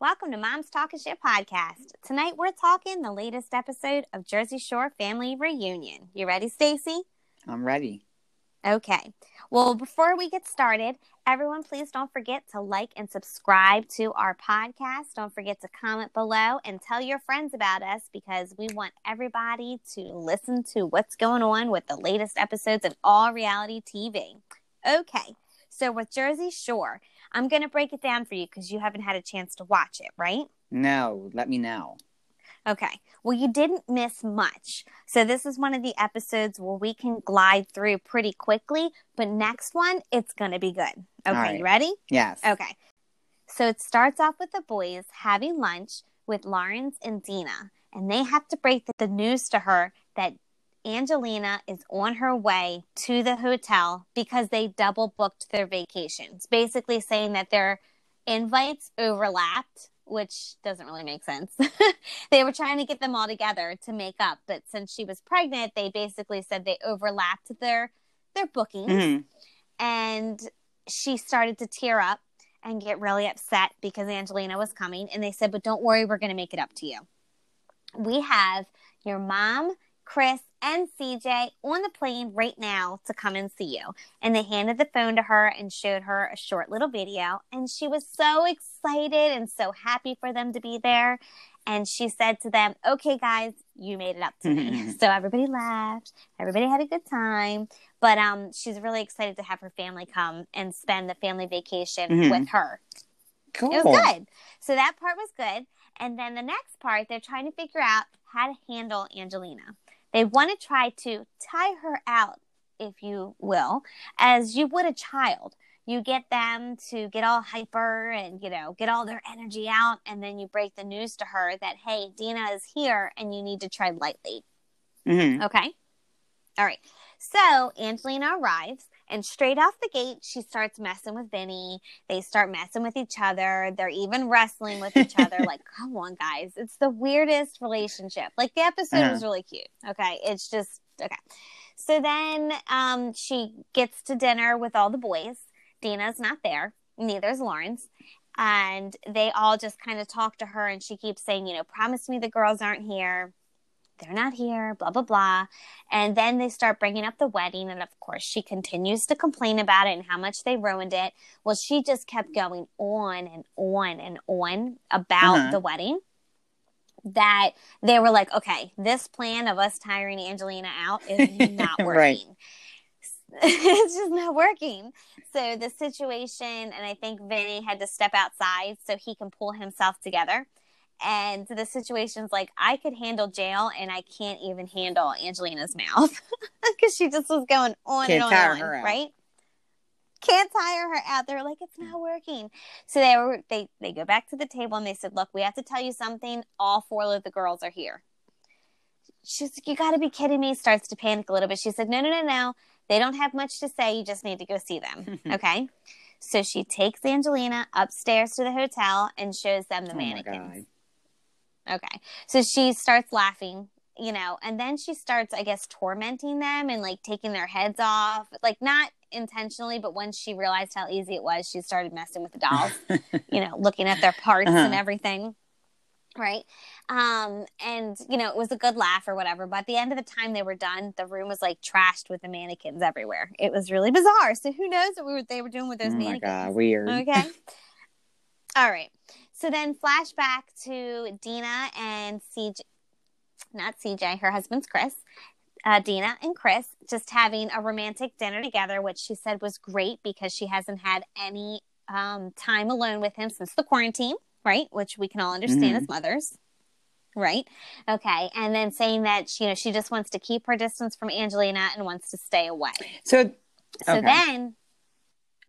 Welcome to Mom's Talking Shit podcast. Tonight we're talking the latest episode of Jersey Shore Family Reunion. You ready, Stacy? I'm ready. Okay. Well, before we get started, everyone please don't forget to like and subscribe to our podcast. Don't forget to comment below and tell your friends about us because we want everybody to listen to what's going on with the latest episodes of all reality TV. Okay. So with Jersey Shore, I'm going to break it down for you because you haven't had a chance to watch it, right? No, let me know. Okay. Well, you didn't miss much. So, this is one of the episodes where we can glide through pretty quickly, but next one, it's going to be good. Okay. right. You ready? Yes. Okay. So, it starts off with the boys having lunch with Lawrence and Deena, and they have to break the news to her that Angelina is on her way to the hotel because they double booked their vacations, basically saying that their invites overlapped, which doesn't really make sense. they were trying to get them all together to make up, but since she was pregnant, they basically said they overlapped their their bookings. Mhm. And she started to tear up and get really upset because Angelina was coming. And they said, But don't worry, we're going to make it up to you. We have your mom, Chris, and CJ on the plane right now to come and see you. And they handed the phone to her and showed her a short little video. And she was so excited and so happy for them to be there. And she said to them, Okay, guys, you made it up to me. so everybody laughed. Everybody had a good time. But um, she's really excited to have her family come and spend the family vacation Mhm. with her. Cool. It was good. So that part was good. And then the next part, they're trying to figure out how to handle Angelina. They want to try to tie her out, if you will, as you would a child. You get them to get all hyper and, you know, get all their energy out. And then you break the news to her that, hey, Deena is here and you need to tread lightly. Mhm. Okay. All right. So Angelina arrives, and straight off the gate, she starts messing with Vinny. They start messing with each other. They're even wrestling with each other. like, come on, guys. It's the weirdest relationship. Like, the episode Uh-huh. was really cute. Okay. It's just, okay. So then um, she gets to dinner with all the boys. Deena's not there, neither is Lawrence. And they all just kind of talk to her, and she keeps saying, you know, promise me the girls aren't here they're not here, blah, blah, blah. And then they start bringing up the wedding. And of course, she continues to complain about it and how much they ruined it. Well, she just kept going on and on and on about Uh-huh. the wedding. That they were like, okay, this plan of us tiring Angelina out is not working. Right. it's just not working. So the situation, and I think Vinny had to step outside so he can pull himself together. And the situation's like, I could handle jail, and I can't even handle Angelina's mouth because she just was going on Can't and on, tire and on, her out. right? Can't tire her out. They're like, it's not working. So they were they they go back to the table and they said, look, we have to tell you something. All four of the girls are here. She's like, you got to be kidding me. Starts to panic a little bit. She said, no, no, no, no. They don't have much to say. You just need to go see them. okay. So she takes Angelina upstairs to the hotel and shows them the Oh mannequins. Okay. So she starts laughing, you know, and then she starts, I guess, tormenting them and like taking their heads off. Like, not intentionally, but once she realized how easy it was, she started messing with the dolls, you know, looking at their parts Uh-huh. and everything. Right. Um, and, you know, it was a good laugh or whatever. But at the end of the time they were done, the room was like trashed with the mannequins everywhere. It was really bizarre. So who knows what we were, they were doing with those oh my mannequins? God, weird. Okay. All right. So then flashback to Deena and CJ, not CJ, her husband's Chris. Uh, Deena and Chris just having a romantic dinner together, which she said was great because she hasn't had any um, time alone with him since the quarantine, right? Which we can all understand Mhm. as mothers, right? Okay, and then saying that you know, she just wants to keep her distance from Angelina and wants to stay away. So, So Okay. then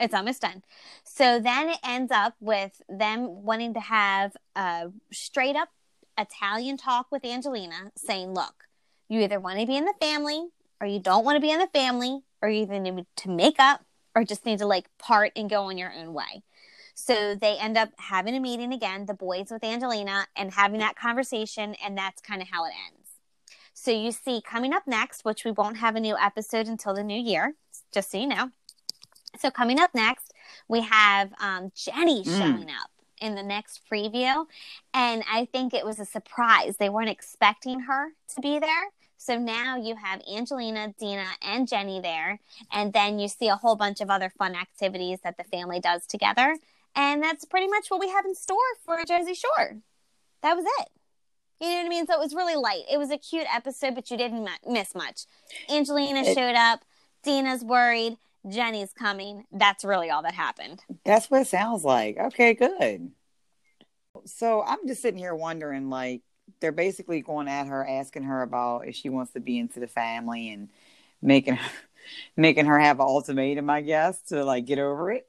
it's almost done. So then it ends up with them wanting to have a straight up Italian talk with Angelina saying, look, you either want to be in the family or you don't want to be in the family or you either need to make up or just need to like part and go on your own way. So they end up having a meeting again, the boys with Angelina, and having that conversation, and that's kind of how it ends. So you see, coming up next, which we won't have a new episode until the new year, just so you know. So coming up next, we have um, Jenni Mm. showing up in the next preview. And I think it was a surprise. They weren't expecting her to be there. So now you have Angelina, Deena, and Jenni there. And then you see a whole bunch of other fun activities that the family does together. And that's pretty much what we have in store for Jersey Shore. That was it. You know what I mean? So it was really light. It was a cute episode, but you didn't miss much. Angelina showed up. Deena's worried. Jenni's coming. That's really all that happened. That's what it sounds like. Okay, good. So I'm just sitting here wondering like, they're basically going at her, asking her about if she wants to be into the family and making her, making her have an ultimatum, I guess, to like get over it.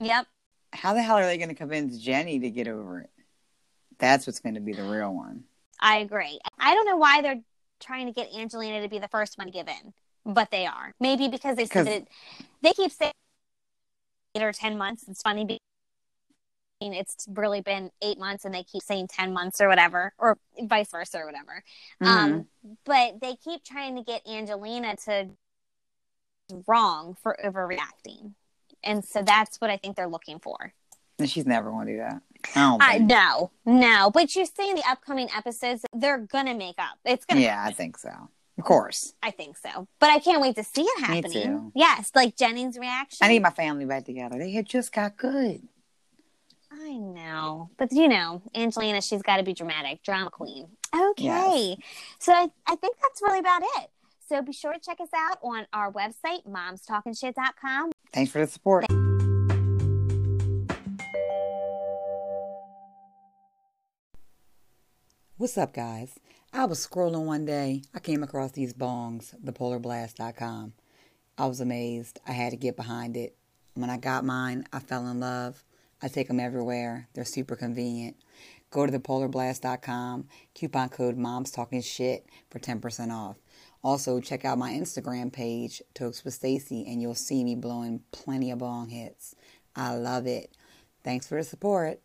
Yep. How the hell are they going to convince Jenny to get over it? That's what's going to be the real one. I agree. I don't know why they're trying to get Angelina to be the first one to give in but they are. Maybe because they said it, they keep saying eight or ten months. It's funny because it's really been eight months and they keep saying 10 months or whatever or vice versa or whatever mm-hmm. um, but they keep trying to get angelina to wrong for overreacting and so that's what i think they're looking for and she's never going to do that I, no no but you see in the upcoming episodes they're gonna make up it's gonna yeah happen. i think so of course. I think so. But I can't wait to see it happening. Me too. Yes, like Jennings' reaction. I need my family back together. They had just got good. I know. But you know, Angelina, she's got to be dramatic, drama queen. Okay. Yes. So I, I think that's really about it. So be sure to check us out on our website, momstalkingshit.com. Thanks for the support. What's up, guys? I was scrolling one day. I came across these bongs, thepolarblast.com. I was amazed. I had to get behind it. When I got mine, I fell in love. I take them everywhere. They're super convenient. Go to thepolarblast.com, coupon code Moms Talking Shit for 10% off. Also, check out my Instagram page, Tokes with Stacy, and you'll see me blowing plenty of bong hits. I love it. Thanks for the support.